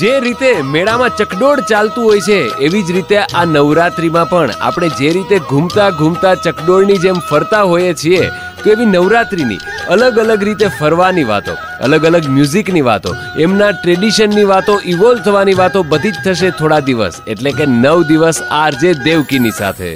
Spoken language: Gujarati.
જે રીતે મેળામાં ચકડોળ ચાલતું હોય છે, એવી જ રીતે આ નવરાત્રિમાં પણ આપણે જે રીતે ઘૂમતા ઘૂમતા ચકડોળની જેમ ફરતા હોઈએ છીએ, તો એવી નવરાત્રિની અલગ અલગ રીતે ફરવાની વાતો, અલગ અલગ મ્યુઝિકની વાતો, એમના ટ્રેડિશનની વાતો ઇવોલ્વ થવાની વાતો બધી જ થશે થોડા દિવસ, એટલે કે નવ દિવસ આરજે દેવકીની સાથે.